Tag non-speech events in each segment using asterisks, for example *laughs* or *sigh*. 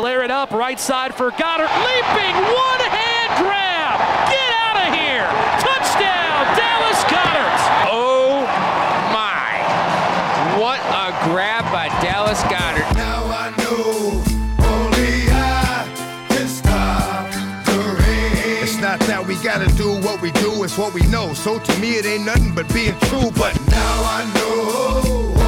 Layer it up, right side for Goedert. Leaping, one hand grab. Get out of here. Touchdown, Dallas Goedert. Oh my. What a grab by Dallas Goedert. Now I know only I can stop the rain. It's not that we gotta do what we do, it's what we know. So to me, it ain't nothing but being true. But now I know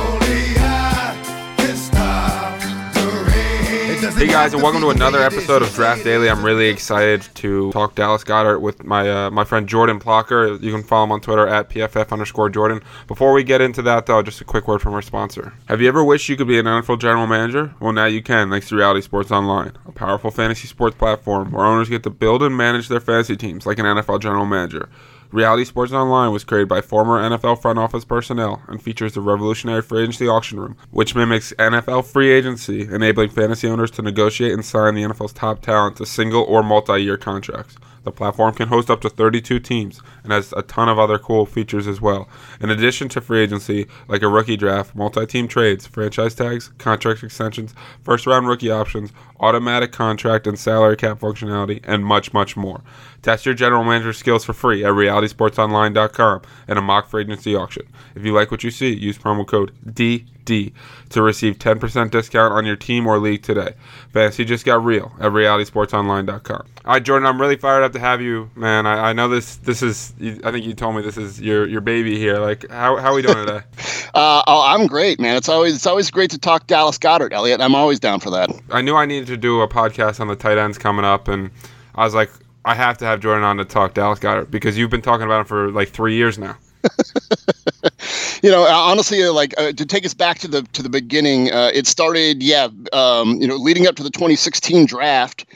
Hey guys, and welcome to another episode of Draft Daily. I'm really excited to talk Dallas Goedert with my uh, my friend Jordan Plocher. You can follow him on Twitter at pff underscore Jordan. Before we get into that, though, just a quick word from our sponsor. Have you ever wished you could be an NFL general manager? Well, now you can, thanks to Reality Sports Online, a powerful fantasy sports platform where owners get to build and manage their fantasy teams like an NFL general manager. Reality Sports Online was created by former NFL front office personnel and features the revolutionary free agency auction room, which mimics NFL free agency, enabling fantasy owners to negotiate and sign the NFL's top talent to single or multi year contracts. The platform can host up to 32 teams and has a ton of other cool features as well. In addition to free agency, like a rookie draft, multi team trades, franchise tags, contract extensions, first round rookie options, automatic contract and salary cap functionality, and much, much more. Test your general manager skills for free at realitysportsonline.com and a mock free agency auction. If you like what you see, use promo code DD to receive 10% discount on your team or league today. Fantasy just got real at realitysportsonline.com. All right, Jordan, I'm really fired up to have you, man. I, I know this this is, you- I think you told me this is your, your baby here. Like, how, how are we doing today? *laughs* Uh, oh, I'm great, man. It's always it's always great to talk Dallas Goedert, Elliot. I'm always down for that. I knew I needed to do a podcast on the tight ends coming up, and I was like, I have to have Jordan on to talk Dallas Goedert because you've been talking about him for like three years now. *laughs* You know, uh, honestly, uh, like uh, to take us back to the to the beginning, uh, it started, yeah, um, you know, leading up to the 2016 draft.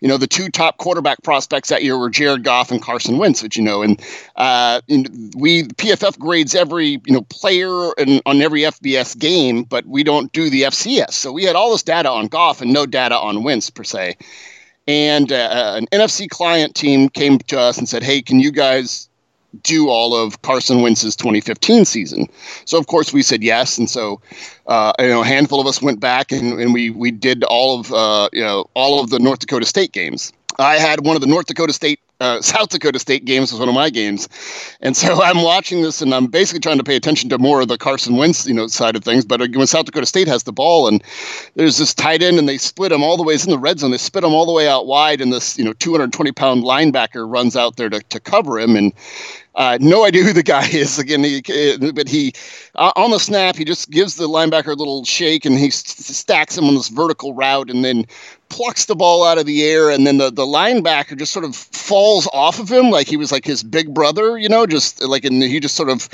You know, the two top quarterback prospects that year were Jared Goff and Carson Wentz, which you know, and uh, and we PFF grades every you know player and on every FBS game, but we don't do the FCS. So we had all this data on Goff and no data on Wentz per se. And uh, an NFC client team came to us and said, "Hey, can you guys do all of Carson Wentz's 2015 season. So of course we said yes, and so uh, you know a handful of us went back and, and we we did all of uh, you know all of the North Dakota State games. I had one of the North Dakota State, uh, *laughs* South Dakota State games was one of my games, and so *laughs* I'm watching this and I'm basically trying to pay attention to more of the Carson Wentz you know side of things. But when South Dakota State has the ball and there's this tight end and they split him all the way in the red zone, they split him all the way out wide, and this you know 220 pound linebacker runs out there to, to cover him and. Uh, no idea who the *laughs* guy is again, he, but he uh, on the snap he just gives the linebacker a little shake and he s- stacks him on this vertical route and then plucks the ball out of the air and then the, the linebacker just sort of falls off of him like he was like his big brother, you know, just like and he just sort of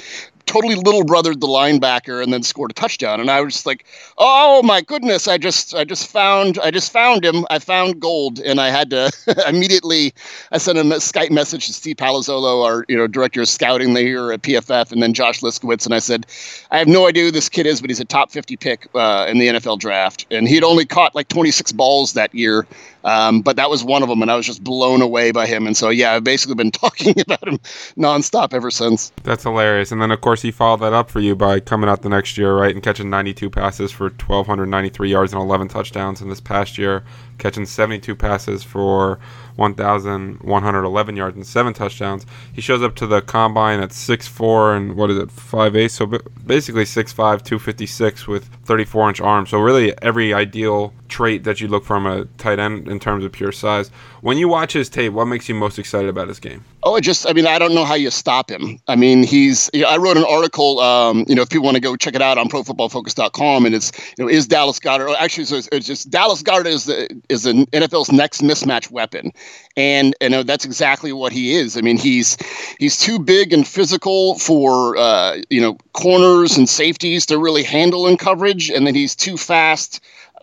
totally little brothered the linebacker and then scored a touchdown. And I was just like, oh my goodness, I just I just found I just found him, I found gold. And I had to *laughs* immediately I sent a Skype message to Steve Palazzolo, our you know director of scouting there at PFF, and then Josh Liskiewitz, and I said, I have no idea who this kid is, but he's a top 50 pick uh, in the NFL draft, and he'd only caught like 26 balls that year, um, but that was one of them, and I was just blown away by him, and so yeah, I've basically been *laughs* talking about him nonstop ever since. That's hilarious. And then, of course, he followed that up for you by coming out the next year, right, and catching 92 passes for 1,293 yards and 11 touchdowns. And this past year, catching 72 passes for 1,111 yards and seven touchdowns. He shows up to the combine at 6'4 and what is it, 5'8? So ba- basically 6'5, 256 with 34 inch arms. So really every ideal trait that you look from a tight end in terms of pure size. When you watch his tape, what makes you most excited about his game? Oh, it just, I mean, I don't know how you stop him. I mean, he's, you know, I wrote an article, um, you know, if people want to go check it out on profootballfocus.com and it's, you know, is Dallas Goedert, oh, actually, it's, it's just Dallas Goedert is the, is the NFL's next mismatch weapon. And, you know, that's exactly what he is. I mean, he's, he's too big and physical for, uh, you know, corners and safeties to really handle in coverage. And then he's too fast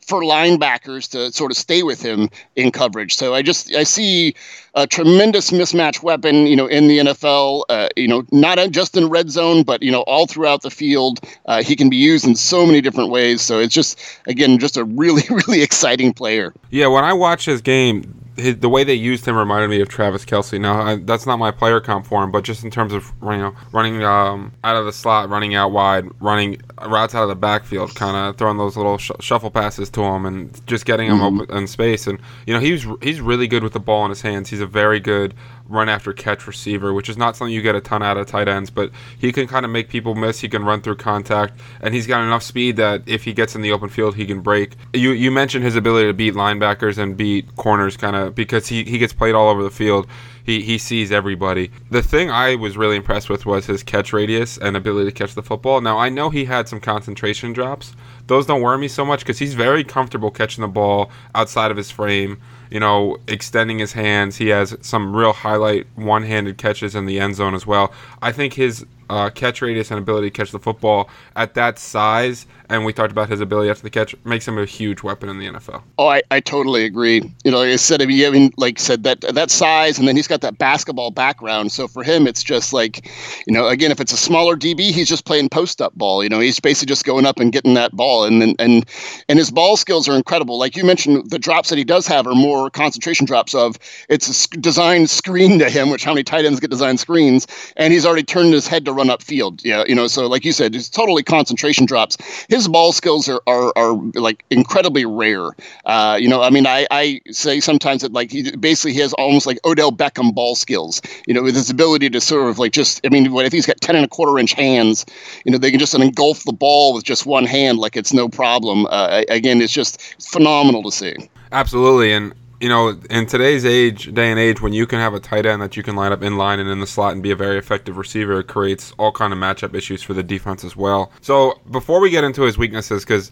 for linebackers to sort of stay with him in coverage. So I just I see a tremendous mismatch weapon, you know, in the NFL. Uh, you know, not just in red zone, but you know, all throughout the field. Uh, he can be used in so many different ways. So it's just again just a really *laughs* really exciting player. Yeah, when I watch his game, the way they used him reminded me of Travis Kelce. Now I, that's not my player comp for him, but just in terms of you know running um, out of the slot, running out wide, running routes out of the backfield, kind of throwing those little sh- shuffle passes to him, and just getting him Mhm. open in space. And you know he's he's really good with the ball in his hands. He's a very good run after catch receiver, which is not something you get a ton out of tight ends, but he can kind of make people miss. He can run through contact, and he's got enough speed that if he gets in the open field, he can break. You you mentioned his ability to beat linebackers and beat corners, kind of because he, he gets played all over the field. He, he sees everybody. The thing I was really impressed with was his catch radius and ability to catch the football. Now I know he had some concentration drops. Those don't worry me so much because he's very comfortable catching the ball outside of his frame you know, extending his hands. He has some real highlight one handed catches in the end zone as well. I think his uh, catch radius and ability to catch the football at that size, and we talked about his ability after the catch, makes him a huge weapon in the NFL. Oh, I, I totally agree. You know, like I said, I mean, I mean, like said, that that size, and then he's got that basketball background. So for him, it's just like, you know, again, if it's a smaller DB, he's just playing post up ball. You know, he's basically just going up and getting that ball, and and and, and his ball skills are incredible. Like you mentioned, the drops that he does have are more concentration drops. Of it's a designed screen to him, which how many tight ends get designed screens, and he's already turned his head to run upfield. Yeah, you know, so like you said, it's totally concentration drops. His ball skills are are, are like incredibly rare. Uh, you know, I mean, I, I say sometimes that like he basically he has almost like Odell Beckham ball skills. You know, with his ability to sort of like just, I mean, what if he's got ten and a quarter inch hands? You know, they can just engulf the ball with just one hand like it's no problem. Uh, again, it's just phenomenal to see. Absolutely, and you know, in today's age, day and age, when you can have a tight end that you can line up in line and in the slot and be a very effective receiver, it creates all kind of matchup issues for the defense as well. So before we get into his weaknesses, because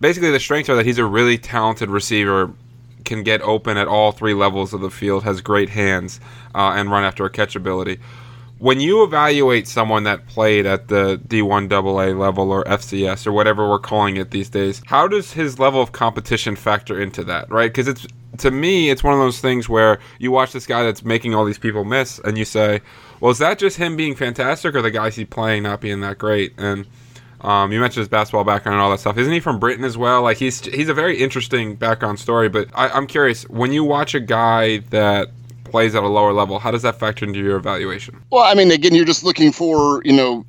basically the strengths are that he's a really talented receiver, can get open at all three levels of the field, has great hands, uh, and run after a catch ability. When you evaluate someone that played at the D1 AA level or FCS or whatever we're calling it these days, how does his level of competition factor into that, right? Because it's to me, it's one of those things where you watch this guy that's making all these people miss, and you say, "Well, is that just him being fantastic, or the guys he's playing not being that great?" And um, you mentioned his basketball background and all that stuff. Isn't he from Britton as well? Like he's he's a very interesting background story. But I, I'm curious, when you watch a guy that plays at a lower level, how does that factor into your evaluation? Well, I mean, again, you're just looking for, you know,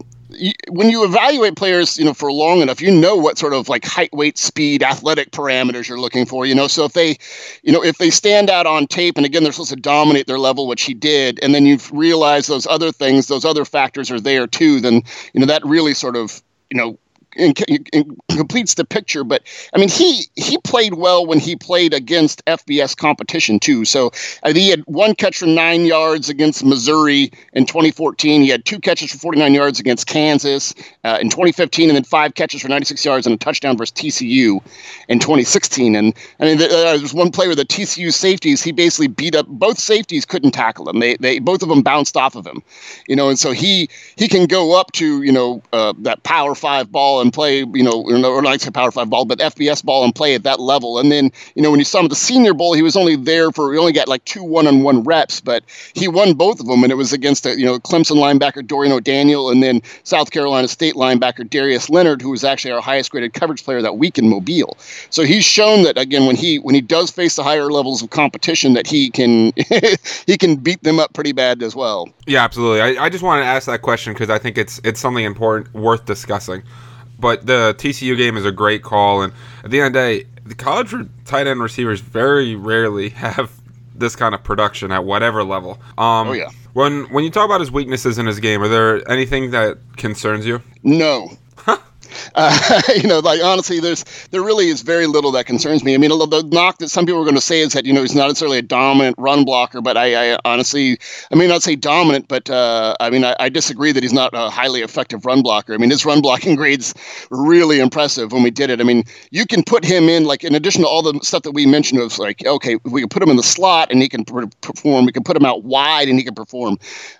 when you evaluate players, you know, for long enough, you know what sort of like height, weight, speed, athletic parameters you're looking for. You know, so if they, you know, if they stand out on tape, and again, they're supposed to dominate their level, which he did, and then you realize those other things, those other factors are there too, then you know that really sort of, you know, completes the picture. But I mean, he he played well when he played against FBS competition too. So uh, he had one catch for nine yards against Missouri in 2014. He had two catches for 49 yards against Kansas uh, in 2015, and then five catches for 96 yards and a touchdown versus TCU in 2016. And I mean, there was one play where the TCU safeties. He basically beat up both safeties. Couldn't tackle him. They they both of them bounced off of him. You know, and so he he can go up to you know uh, that power five ball and play, you know, or not say Power Five ball, but FBS ball and play at that level. And then, you know, when you saw him at the Senior Bowl, he was only there for he only got like two one-on-one reps, but he won both of them, and it was against a, you know Clemson linebacker Dorian O'Daniel and then South Carolina State linebacker Darius Leonard, who was actually our highest graded coverage player that week in Mobile. So he's shown that again when he when he does face the higher levels of competition that he can *laughs* he can beat them up pretty bad as well. Yeah, absolutely. I, I just wanted to ask that question because I think it's it's something important worth discussing. But the TCU game is a great call, and at the end of the day, the college tight end receivers very rarely *laughs* have this kind of production at whatever level. Um, oh yeah. When when you talk about his weaknesses in his game, are there anything that concerns you? No. *laughs* Uh, you know, like honestly, there's there really is very little that concerns me. I mean, the knock that some people are going to say is that you know he's not necessarily a dominant run blocker, but I, I honestly, I mean, not say dominant, but uh, I mean, I, I, disagree that he's not a highly effective run blocker. I mean, his run blocking *laughs* grades really impressive when we did it. I mean, you can put him in like in addition to all the stuff that we mentioned of like, okay, we can put him in the slot and he can perform. We can put him out wide and he can perform.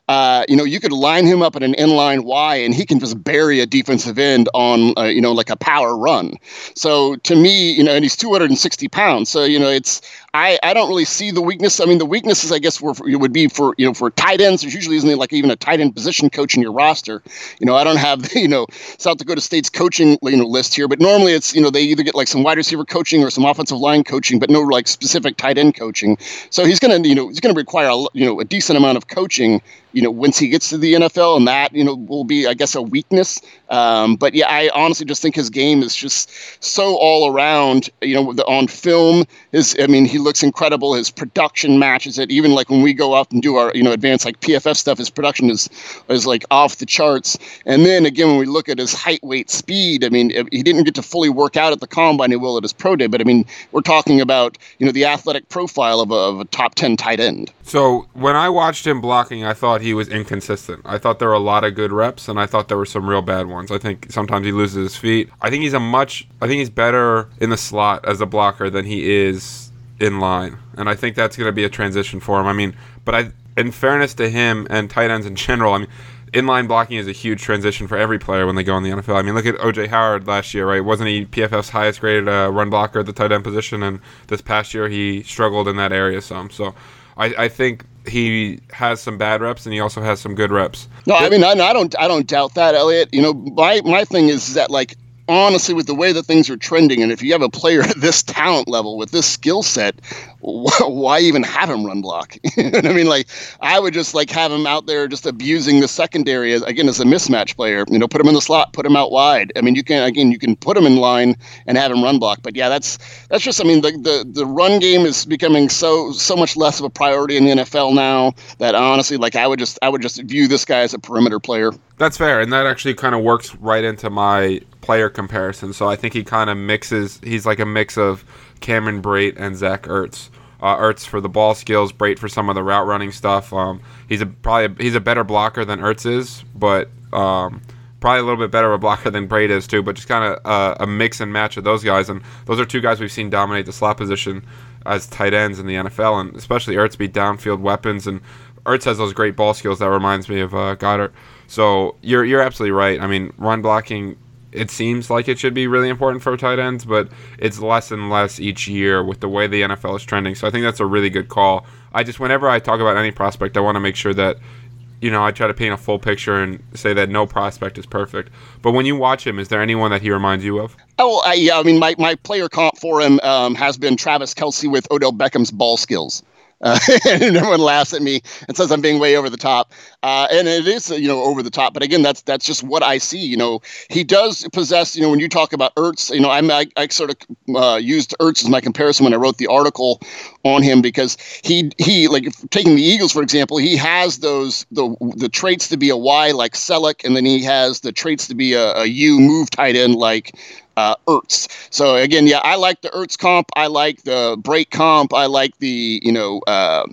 Uh, you know, you could line him up at an inline Y and he can just bury a defensive end uh, you know, like a power run. So to me, you know, and he's 260 pounds. So, you know, it's, I, I don't really see the weakness. I mean, the weaknesses, I guess, were, would be for you know for tight ends. There's usually isn't like even a tight end position coach in your roster. You know, I don't have *laughs* you know South Dakota State's coaching you know list here, but normally it's you know they either get like some wide receiver coaching or some offensive line coaching, but no like specific tight end coaching. So he's gonna you know he's gonna require a, you know a decent amount of coaching you know, once he gets to the NFL, and that you know will be, I guess, a weakness. Um, but yeah, I honestly just think his game is just so all around. You know, the, on film, his I mean, he looks incredible. His production matches it. Even like when we go out and do our you know advanced like PFF stuff, his production is is like off the charts. And then again, when we look at his height, weight, speed, I mean, he didn't get to fully work out at the combine. He will at his pro day, but I mean, we're talking about you know the athletic profile of a, of a top ten tight end. So when I watched him blocking, I thought he was inconsistent. I thought there were a lot of good reps, and I thought there were some real bad ones. I think sometimes he loses his feet. I think he's a much. I think he's better in the slot as a blocker than he is in line, and I think that's going to be a transition for him. I mean, but I, in fairness to him and tight ends in general, I mean. Inline blocking is a huge transition for every player when they go in the NFL. I mean, look at OJ Howard last year, right? Wasn't he PFF's highest graded uh, run blocker at the tight end position? And this past year, he struggled in that area some. So I, I think he has some bad reps and he also has some good reps. No, I mean I, I don't I don't doubt that, Elliot. You know, my my thing is that like honestly, with the way that things are trending, and if you have a player *laughs* at this talent level with this skill set, *laughs* why even have him run block? *laughs* I mean, like I would just like have him out there just abusing the secondary as, again as a mismatch player. You know, put him in the slot, put him out wide. I mean, you can again you can put him in line and have him run block. But yeah, that's that's just I mean the the, the run game is becoming so so much less of a priority in the NFL now that honestly, like I would just I would just view this guy as a perimeter player. That's fair, and that actually kind of works right into my player comparison. So I think he kind of mixes. He's like a mix of Cameron Brate and Zach Ertz. Uh, Ertz for the ball skills, Brate for some of the route running stuff. Um, he's a probably he's a better blocker than Ertz is, but um, probably a little bit better of a blocker than Brate is too. But just kind of uh, a mix and match of those guys, and those are two guys we've seen dominate the slot position as tight ends in the NFL, and especially Ertz be downfield weapons, and Ertz has those great ball skills. That reminds me of uh, Goedert. So you're you're absolutely right. I mean, run blocking it seems like it should be really important for tight ends, but it's less and less each year with the way the NFL is trending. So I think that's a really good call. I just, whenever I talk about any prospect, I want to make sure that, you know, I try to paint a full picture and say that no prospect is perfect. But when you watch him, is there anyone that he reminds you of? Oh, I, yeah. I mean, my, my player comp for him um, has been Travis Kelce with Odell Beckham's ball skills. Uh, *laughs* and everyone laughs at me and says I'm being way over the top. Uh, and it is, you know, over the top. But again, that's that's just what I see. You know, he does possess. You know, when you talk about Ertz, you know, I'm, I, I sort of uh, used Ertz as my comparison when I wrote the article on him because he he like taking the Eagles for example, he has those the the traits to be a Y like Celek, and then he has the traits to be a, a U move tight end like uh, Ertz. So again, yeah, I like the Ertz comp. I like the Brate comp. I like the you know. Uh,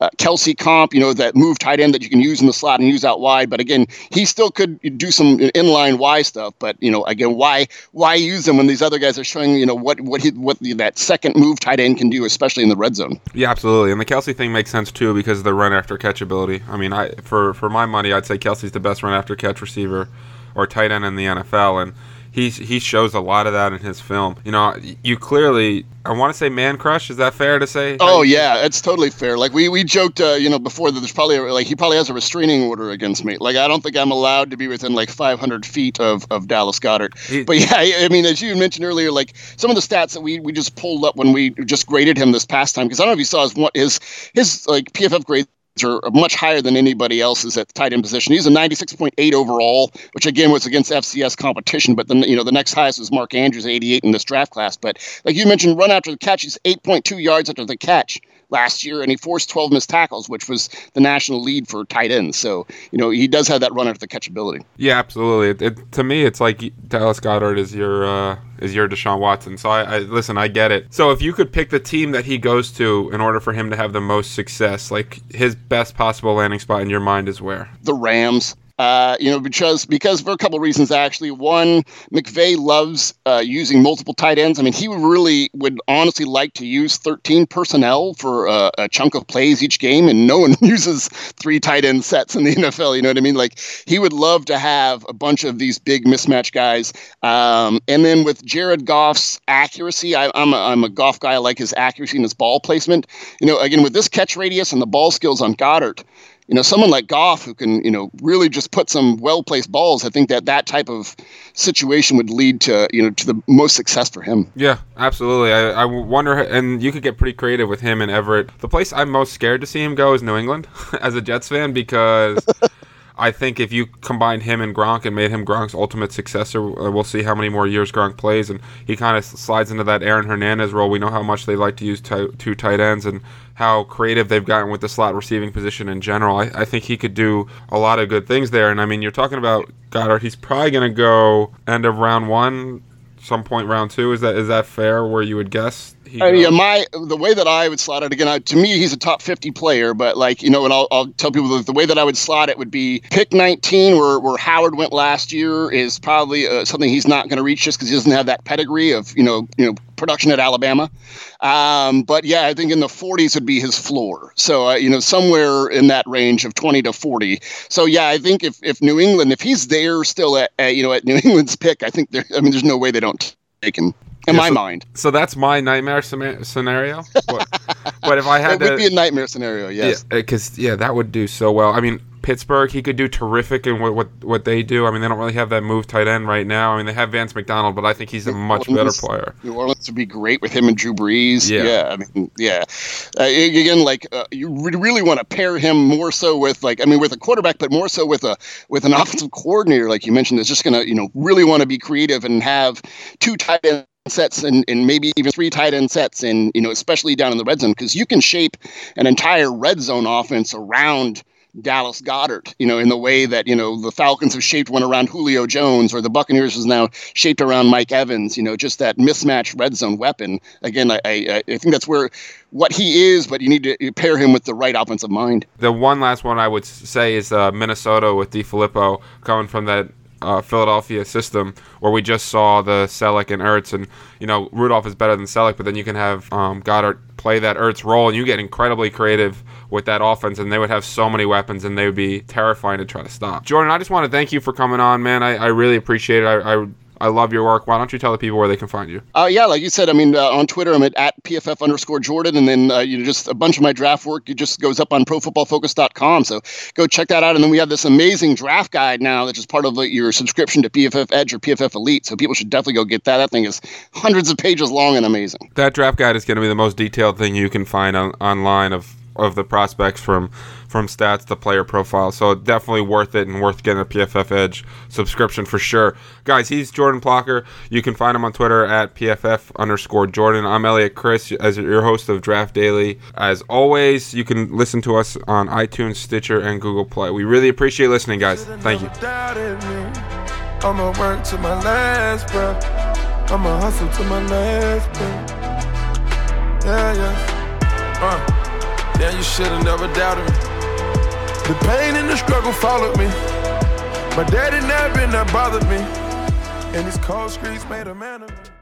uh, Kelce comp, you know, that move tight end that you can use in the slot and use out wide. But again, he still could do some inline Y stuff. But you know, again, why why use him when these other guys are showing you know what what he, what the, that second move tight end can do, especially in the red zone. Yeah, absolutely. And the Kelce thing makes sense too because of the run after catch ability. I mean, I for for my money, I'd say Kelce's the best run after catch receiver or tight end in the NFL, and he he shows a lot of that in his film. You know, you clearly I want to say man crush. Is that fair to say? Oh yeah, it's totally fair. Like we we joked, uh, you know, before that there's probably a, like he probably has a restraining order against me. Like I don't think I'm allowed to be within like 500 feet of, of Dallas Goedert. He, but yeah, I, I mean, as you mentioned earlier, like some of the stats that we we just pulled up when we just graded him this past time because I don't know if you saw his his his like PFF grade are much higher than anybody else's at the tight end position. He's a 96.8 overall, which again was against FCS competition. But then you know the next highest was Mark Andrews, 88 in this draft class. But like you mentioned, run after the catch, he's 8.2 yards after the catch last year, and he forced 12 missed tackles, which was the national lead for tight ends. So, you know, he does have that run after the catch ability. Yeah, absolutely. It, it, to me, it's like Dallas Goedert is your uh, is your Deshaun Watson. So, I, I listen, I get it. So, if you could pick the team that he goes to in order for him to have the most success, like his best possible landing spot in your mind is where? The Rams. Uh, you know, because because for a couple of reasons actually. One, McVay loves uh, using multiple tight ends. I mean, he really would honestly like to use 13 personnel for uh, a chunk of plays each game, and no *laughs* one uses three tight end sets in the *laughs* NFL. You know what I mean? Like he would love to have a bunch of these big mismatch guys. Um, and then with Jared Goff's accuracy, I, am a, I'm a Goff guy. I like his accuracy and his ball placement. You know, again with this catch radius and the ball skills on Goedert you know, someone like Goff who can, you know, really just put some well placed balls, I think that that type of situation would lead to, you know, to the most success for him. Yeah, absolutely. I, I wonder, and you could get pretty creative with him and Everett. The place I'm most scared to see him go is New England *laughs* as a Jets fan because. I think if you combined him and Gronk and made him Gronk's ultimate successor, uh, we'll see how many more years Gronk plays, and he kind of slides into that Aaron Hernandez role. We know how much they like to use t- two tight ends and how creative they've gotten with the slot receiving position in general. I, I think he could do a lot of good things there. And I mean, you're talking about Goedert. He's probably going to go end of round one, some point round two. Is that is that fair? Where you would guess? I mean, my the way that I would slot it again, I, to me, he's a top fifty player. But like you know, and I'll, I'll tell people the, the way that I would slot it would be pick nineteen, where where Howard went last year, is probably uh, something he's not going to reach just because he doesn't have that pedigree of you know you know production at Alabama. Um, but yeah, I think in the 40s would be his floor. So uh, you know somewhere in that range of 20 to 40. So yeah, I think if if New England, if he's there still at, at you know at New *laughs* England's pick, I think there. I mean, there's no way they don't take him in yeah, my so, mind. So that's my nightmare scenario. but, but, if I *laughs* had it to, would be a nightmare scenario. Yes, because yeah, yeah, that would do so well. I mean, Pittsburgh, he could do terrific in what, what what they do. I mean, they don't really have that move tight end right now. I mean, they have Vance McDonald, but I think he's a much better player. New Orleans would be great with him and Drew Brees. Yeah, yeah I mean, yeah. Uh, again, like uh, you really want to pair him more so with like I mean, with a quarterback, but more so with a with an *laughs* offensive coordinator, like you mentioned, that's just gonna you know really want to be creative and have two tight ends sets and, and maybe even three tight end sets and you know especially down in the red zone because you can shape an entire red zone offense around Dallas Goedert, you know, in the way that, you know, the Falcons have shaped one around Julio Jones or the Buccaneers is now shaped around Mike Evans, you know, just that mismatched red zone weapon. Again, I, I, I think that's where what he is, but you need to pair him with the right offensive mind. The one last one I would say is uh, Minnesota with DeFilippo coming from that uh, Philadelphia system where we just saw the Celek and Ertz, and you know Rudolph is better than Celek, but then you can have um, Goedert play that Ertz role, and you get incredibly creative with that offense, and they would have so many weapons, and they would be terrifying to try to stop. Jordan, I just want to thank you for coming on, man. I, I really appreciate it. I, I I love your work. Why don't you tell the people where they can find you? Uh, yeah, like you said, I mean, uh, on Twitter, I'm at, at PFF underscore Jordan. And then, uh, you know, just a bunch of my draft work, it just goes up on profootballfocus.com. So go check that out. And then we have this amazing draft guide now that's just part of like, your subscription to PFF Edge or PFF Elite. So people should definitely go get that. That thing is hundreds of pages long and amazing. That draft guide is going to be the most detailed thing you can find on, online of of the prospects from from stats to player profile. So definitely worth it and worth getting a PFF Edge subscription for sure. Guys, he's Jordan Plocher. You can find him on Twitter at PFF underscore Jordan. I'm Elliot Chris as your host of Draft Daily. As always, you can listen to us on iTunes, Stitcher, and Google Play. We really appreciate listening, guys. Thank you. I'ma work to my last breath. I'ma hustle to my last breath. Yeah, yeah. Uh, yeah, you should've never doubted me. The pain and the struggle followed me. My daddy never bothered me. And his cold streets made a man of me.